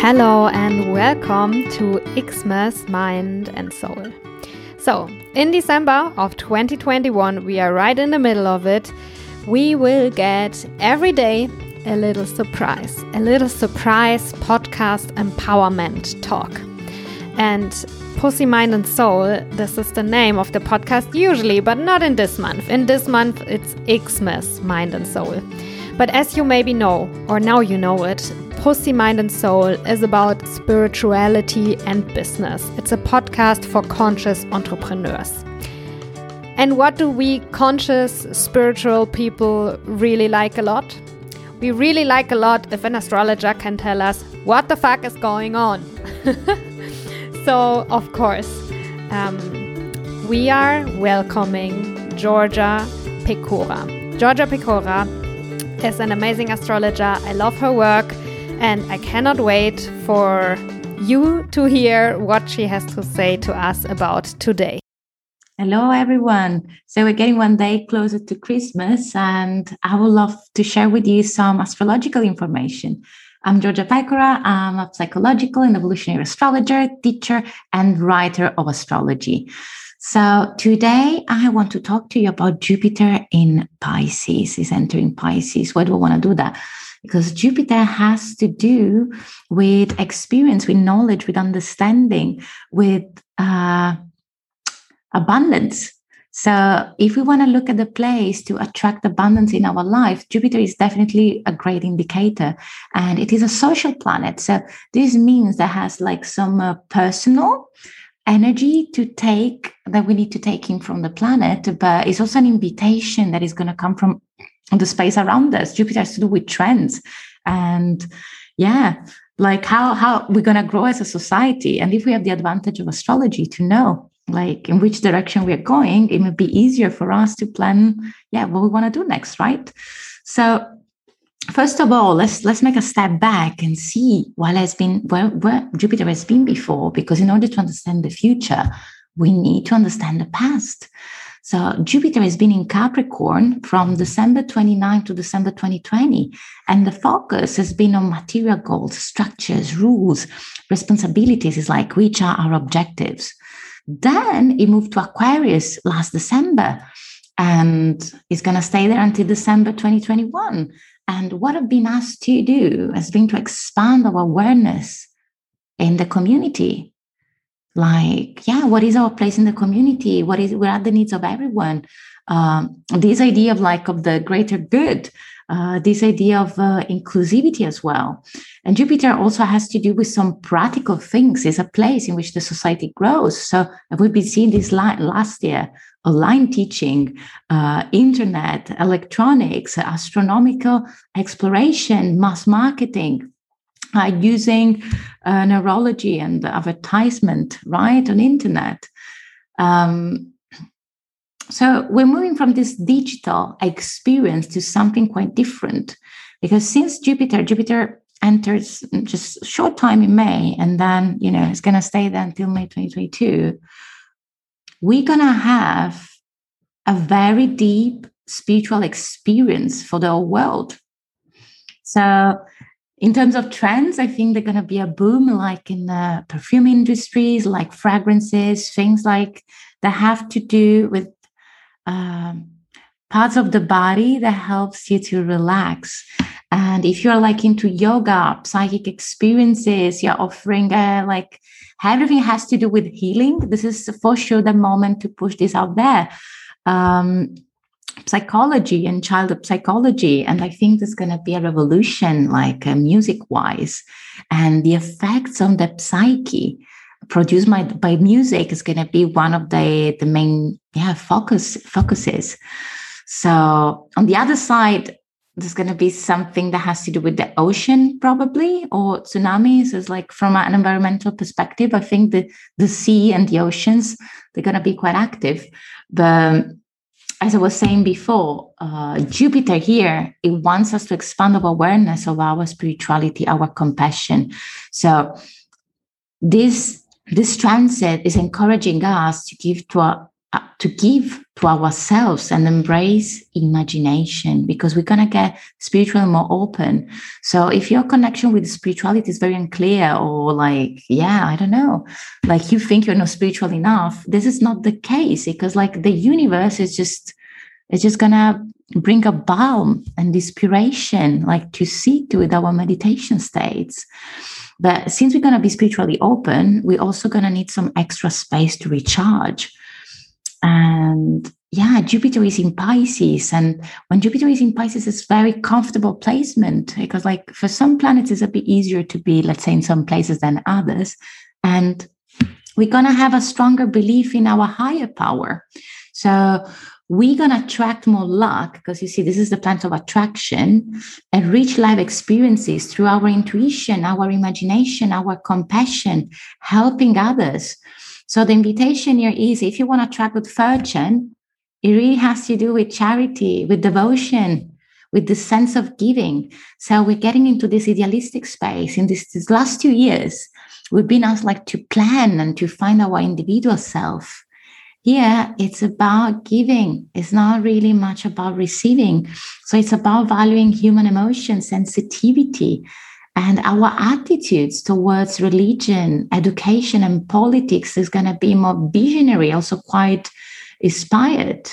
Hello and welcome to Xmas Mind and Soul. So, in December of 2021, we are right in the middle of it. We will get every day a little surprise, a little surprise podcast empowerment talk. And Pussy, Mind, and Soul, this is the name of the podcast usually, but not in this month. In this month, it's Xmas Mind and Soul. But as you maybe know, or now you know it, Pussy, Mind, and Soul is about spirituality and business. It's a podcast for conscious entrepreneurs. And what do we conscious spiritual people really like a lot? We really like a lot if an astrologer can tell us what the fuck is going on. so, of course, um, we are welcoming Georgia Pecora. Georgia Pecora is an amazing astrologer. I love her work and I cannot wait for you to hear what she has to say to us about today. Hello, everyone. So, we're getting one day closer to Christmas, and I would love to share with you some astrological information. I'm Georgia Pecora. I'm a psychological and evolutionary astrologer, teacher, and writer of astrology. So, today I want to talk to you about Jupiter in Pisces, is entering Pisces. Why do I want to do that? Because Jupiter has to do with experience, with knowledge, with understanding, with uh, abundance. So, if we want to look at the place to attract abundance in our life, Jupiter is definitely a great indicator. And it is a social planet. So, this means that has like some uh, personal energy to take that we need to take in from the planet, but it's also an invitation that is going to come from the space around us. Jupiter has to do with trends. And yeah, like how how we're gonna grow as a society. And if we have the advantage of astrology to know like in which direction we're going, it may be easier for us to plan, yeah, what we want to do next, right? So first of all, let's let's make a step back and see what has been where, where Jupiter has been before, because in order to understand the future, we need to understand the past. So Jupiter has been in Capricorn from December 29 to December 2020. And the focus has been on material goals, structures, rules, responsibilities, is like which are our objectives. Then it moved to Aquarius last December and it's going to stay there until December 2021. And what I've been asked to do has been to expand our awareness in the community like yeah what is our place in the community? What is what are the needs of everyone? Um, this idea of like of the greater good uh, this idea of uh, inclusivity as well. And jupiter also has to do with some practical things. It's a place in which the society grows. So we've been seeing this last year online teaching uh, internet electronics astronomical exploration mass marketing uh, using uh, neurology and advertisement, right, on internet. Um, so we're moving from this digital experience to something quite different, because since Jupiter, Jupiter enters just short time in May, and then you know it's going to stay there until May 2022. We're going to have a very deep spiritual experience for the whole world. So in terms of trends, I think they're going to be a boom, like in the perfume industries, like fragrances, things like that have to do with um, parts of the body that helps you to relax. And if you're like into yoga, psychic experiences, you're offering uh, like everything has to do with healing. This is for sure the moment to push this out there. Um, psychology and child psychology. And i think there's going to be a revolution like uh, music wise and the effects on the psyche produced by, by music is going to be one of the the main yeah focus focuses. So on the other side there's going to be something that has to do with the ocean probably or tsunamis. Is like from an environmental perspective i think the the sea and the oceans they're going to be quite active. But as I was saying before, uh, Jupiter here, it wants us to expand our awareness of our spirituality, our compassion. So this this transit is encouraging us to give to our Uh, to give to ourselves and embrace imagination because we're going to get spiritually more open. So if your connection with spirituality is very unclear or like, yeah, I don't know, like you think you're not spiritual enough, this is not the case because like the universe is just, it's just going to bring a balm and inspiration like to sit with our meditation states. But since we're going to be spiritually open, we're also going to need some extra space to recharge. And yeah, Jupiter is in Pisces. And when Jupiter is in Pisces, it's very comfortable placement because, like, for some planets, it's a bit easier to be, let's say, in some places than others. And we're going to have a stronger belief in our higher power. So we're going to attract more luck because you see, this is the planet of attraction and rich life experiences through our intuition, our imagination, our compassion, helping others. So the invitation here is if you want to attract good fortune, it really has to do with charity, with devotion, with the sense of giving. So we're getting into this idealistic space in this, this last two years. We've been asked like to plan and to find our individual self here, it's about giving. It's not really much about receiving. So it's about valuing human emotion, sensitivity, and our attitudes towards religion, education, and politics is going to be more visionary, also quite inspired.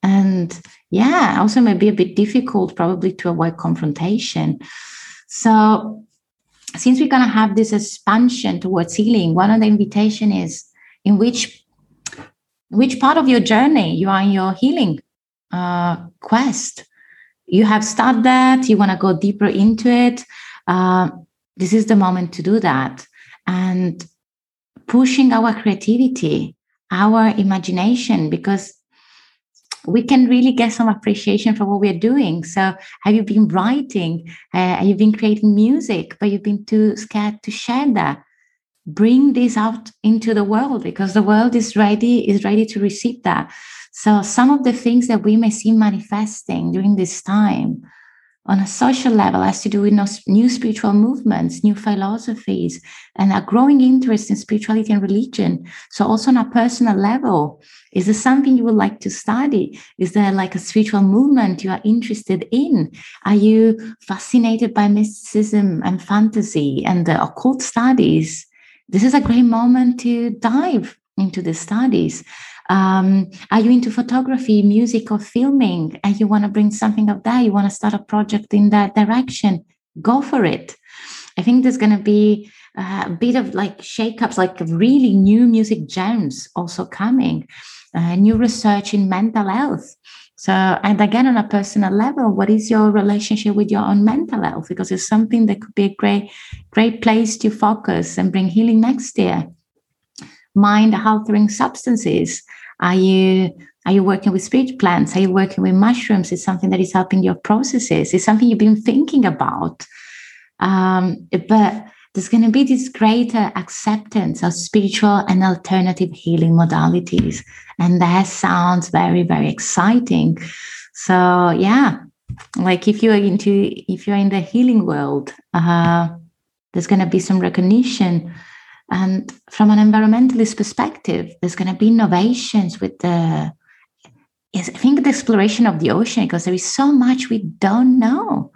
And yeah, also maybe a bit difficult probably to avoid confrontation. So since we're going to have this expansion towards healing, one of the invitation is in which which part of your journey you are in your healing uh, quest you have started that you want to go deeper into it uh, this is the moment to do that. And pushing our creativity our imagination because we can really get some appreciation for what we're doing. So have you been writing? Uh, have you been creating music but you've been too scared to share that? Bring this out into the world because the world is ready is ready to receive that. So some of the things that we may see manifesting during this time on a social level has to do with new spiritual movements new philosophies and a growing interest in spirituality and religion. So also on a personal level is there something you would like to study? Is there like a spiritual movement you are interested in? Are you fascinated by mysticism and fantasy and the occult studies? This is a great moment to dive into the studies. Um, are you into photography, music, or filming? And you want to bring something of that? You want to start a project in that direction? Go for it. I think there's going to be a bit of like shakeups, like really new music gems also coming, uh, new research in mental health. So, and again, on a personal level, what is your relationship with your own mental health? Because it's something that could be a great, great place to focus and bring healing next year. Mind altering substances. Are you are you working with spirit plants? Are you working with mushrooms? Is something that is helping your processes? Is something you've been thinking about? Um, but there's going to be this greater acceptance of spiritual and alternative healing modalities. And that sounds very, very exciting. So, yeah, like if you're into, if you're in the healing world, uh, there's going to be some recognition. And from an environmentalist perspective, there's going to be innovations with the, I think the exploration of the ocean, because there is so much we don't know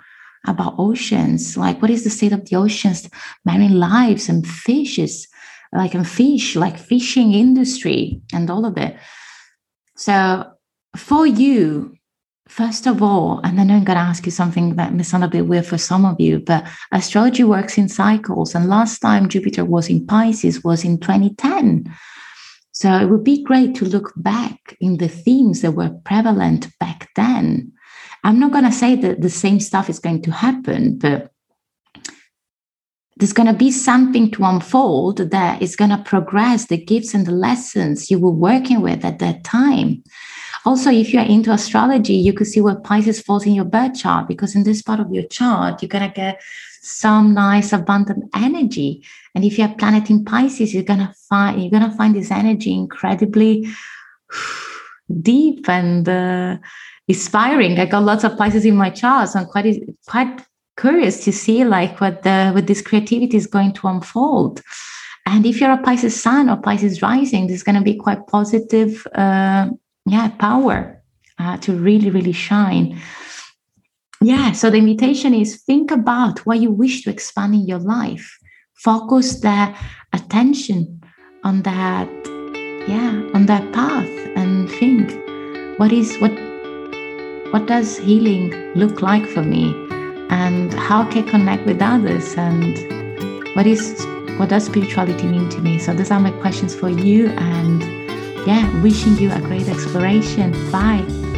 about oceans. Like what is the state of the oceans marine lives and fishes like and fish like fishing industry and all of it. So for you first of all and then i'm going to ask you something that may sound a bit weird for some of you but astrology works in cycles and last time jupiter was in pisces was in 2010 so it would be great to look back in the themes that were prevalent back then I'm not going to say that the same stuff is going to happen, but there's going to be something to unfold that is going to progress the gifts and the lessons you were working with at that time. Also, if you're into astrology, you could see where Pisces falls in your birth chart because in this part of your chart, you're going to get some nice abundant energy. And if you have planet in Pisces, you're going to find you're going to find this energy incredibly deep and uh, inspiring. I got lots of Pisces in my chart, so I'm quite quite curious to see like what the what this creativity is going to unfold. And if you're a Pisces Sun or Pisces Rising, there's going to be quite positive, uh, yeah, power uh, to really, really shine. Yeah. So the invitation is think about what you wish to expand in your life. Focus the attention on that, yeah, on that path, and think, what is what what does healing look like for me and how can I connect with others and what is what does spirituality mean to me so those are my questions for you and yeah wishing you a great exploration. Bye